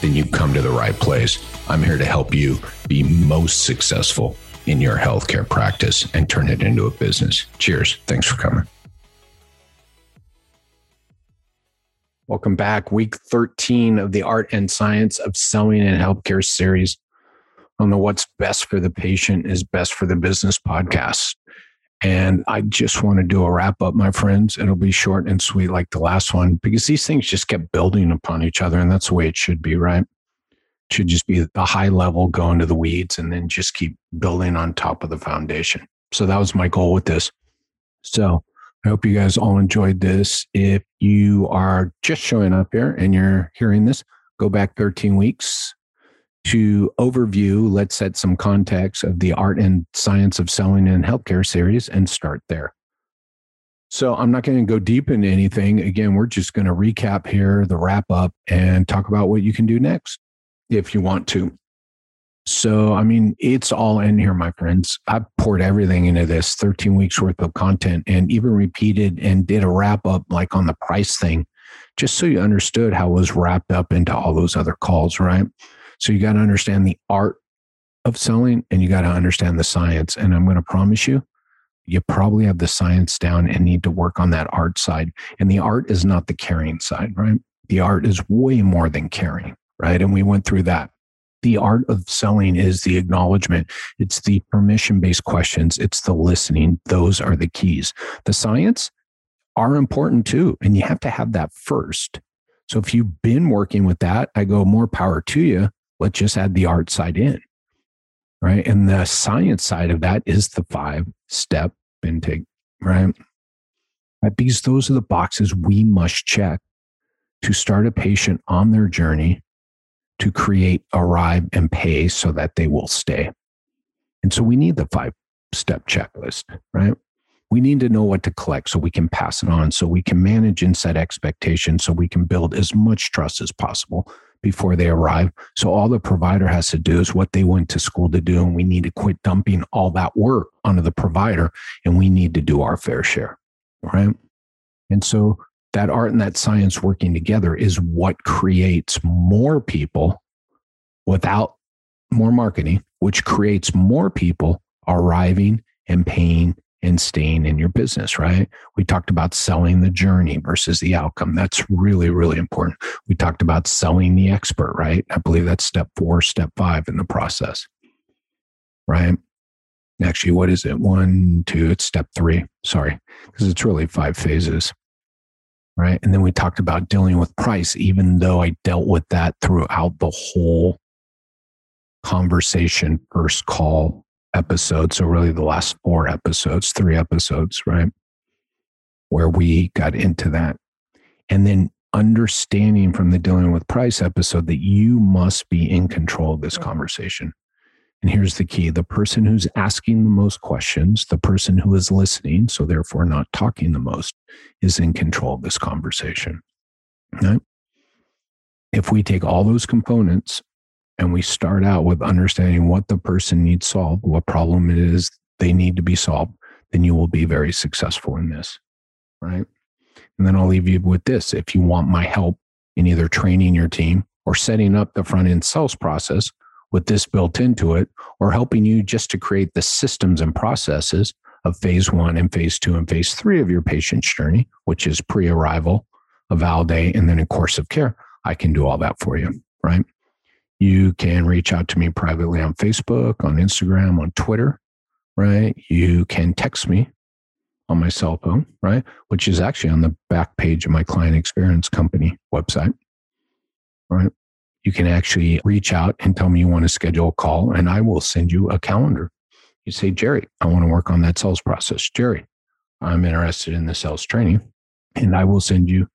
then you've come to the right place. I'm here to help you be most successful in your healthcare practice and turn it into a business. Cheers. Thanks for coming. Welcome back. Week 13 of the Art and Science of Selling in Healthcare series on the What's Best for the Patient is Best for the Business podcast. And I just want to do a wrap up, my friends. It'll be short and sweet like the last one because these things just kept building upon each other. And that's the way it should be, right? It should just be the high level, go into the weeds, and then just keep building on top of the foundation. So that was my goal with this. So I hope you guys all enjoyed this. If you are just showing up here and you're hearing this, go back 13 weeks to overview, let's set some context of the art and science of selling in healthcare series and start there. So I'm not going to go deep into anything. Again, we're just going to recap here, the wrap up, and talk about what you can do next if you want to. So, I mean, it's all in here, my friends. I poured everything into this 13 weeks worth of content and even repeated and did a wrap up like on the price thing, just so you understood how it was wrapped up into all those other calls, right? So you got to understand the art of selling and you got to understand the science. And I'm going to promise you, you probably have the science down and need to work on that art side. And the art is not the caring side, right? The art is way more than caring, right? And we went through that. The art of selling is the acknowledgement. It's the permission based questions. It's the listening. Those are the keys. The science are important too. And you have to have that first. So if you've been working with that, I go more power to you let's just add the art side in. Right. And the science side of that is the five step intake. Right. Because those are the boxes we must check to start a patient on their journey to create, arrive, and pay so that they will stay. And so we need the five step checklist, right? We need to know what to collect so we can pass it on, so we can manage and set expectations, so we can build as much trust as possible before they arrive. So all the provider has to do is what they went to school to do. And we need to quit dumping all that work onto the provider and we need to do our fair share. Right. And so that art and that science working together is what creates more people without more marketing, which creates more people arriving and paying and staying in your business, right? We talked about selling the journey versus the outcome. That's really, really important. We talked about selling the expert, right? I believe that's step four, step five in the process, right? Actually, what is it? One, two, it's step three. Sorry, because it's really five phases, right? And then we talked about dealing with price, even though I dealt with that throughout the whole conversation, first call, episodes. So, really, the last four episodes, three episodes, right? Where we got into that. And then understanding from the dealing with price episode that you must be in control of this conversation. And here's the key the person who's asking the most questions, the person who is listening, so therefore not talking the most, is in control of this conversation. Right? If we take all those components and we start out with understanding what the person needs solved, what problem it is they need to be solved, then you will be very successful in this. Right. And then I'll leave you with this. If you want my help in either training your team or setting up the front end sales process with this built into it, or helping you just to create the systems and processes of phase one and phase two and phase three of your patient's journey, which is pre arrival, eval day, and then a course of care, I can do all that for you. Right. You can reach out to me privately on Facebook, on Instagram, on Twitter, right? You can text me on my cell phone, right? Which is actually on the back page of my client experience company website, right? You can actually reach out and tell me you want to schedule a call, and I will send you a calendar. You say, Jerry, I want to work on that sales process. Jerry, I'm interested in the sales training, and I will send you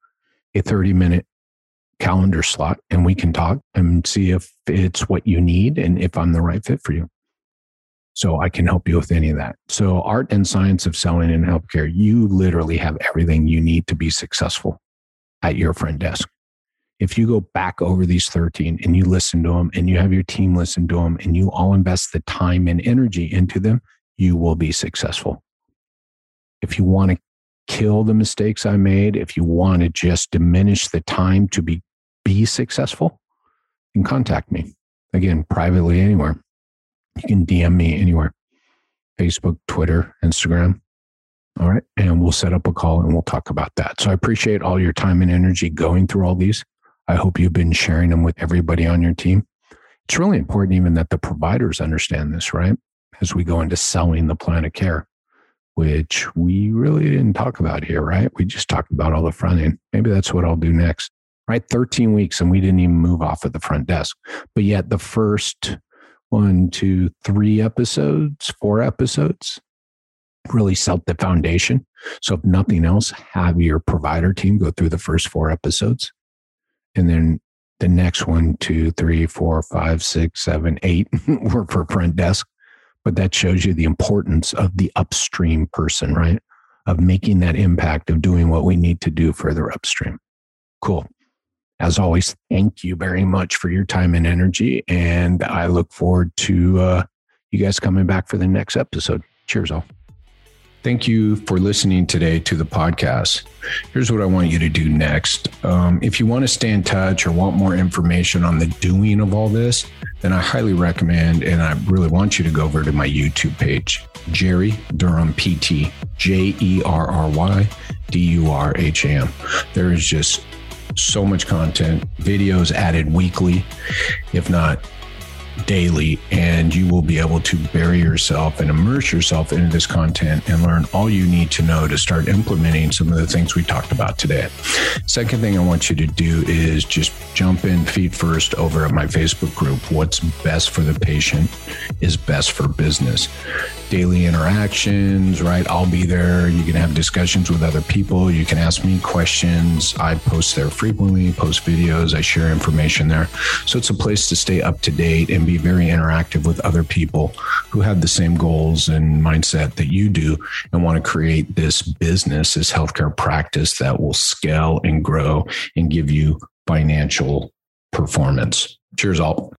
a 30 minute calendar slot and we can talk and see if it's what you need and if I'm the right fit for you. So I can help you with any of that. So, art and science of selling in healthcare, you literally have everything you need to be successful at your front desk. If you go back over these 13 and you listen to them and you have your team listen to them and you all invest the time and energy into them, you will be successful. If you want to kill the mistakes I made, if you want to just diminish the time to be, be successful, you can contact me. Again, privately anywhere. You can DM me anywhere Facebook, Twitter, Instagram. All right. And we'll set up a call and we'll talk about that. So I appreciate all your time and energy going through all these. I hope you've been sharing them with everybody on your team. It's really important, even that the providers understand this, right? As we go into selling the plan of care, which we really didn't talk about here, right? We just talked about all the front end. Maybe that's what I'll do next, right? 13 weeks and we didn't even move off of the front desk. But yet the first one, two, three episodes, four episodes really set the foundation. So, if nothing else, have your provider team go through the first four episodes. And then the next one, two, three, four, five, six, seven, eight were for front desk. But that shows you the importance of the upstream person, right? Of making that impact of doing what we need to do further upstream. Cool. As always, thank you very much for your time and energy. And I look forward to uh, you guys coming back for the next episode. Cheers, all. Thank you for listening today to the podcast. Here's what I want you to do next. Um, if you want to stay in touch or want more information on the doing of all this, then I highly recommend and I really want you to go over to my YouTube page, Jerry Durham PT, J E R R Y D U R H A M. There is just so much content, videos added weekly, if not daily, and you will be able to bury yourself and immerse yourself into this content and learn all you need to know to start implementing some of the things we talked about today. Second thing I want you to do is just jump in feet first over at my Facebook group. What's best for the patient is best for business daily interactions, right? I'll be there. You can have discussions with other people. You can ask me questions. I post there frequently, post videos, I share information there. So it's a place to stay up to date and be very interactive with other people who have the same goals and mindset that you do and want to create this business, this healthcare practice that will scale and grow and give you financial performance. Cheers, all.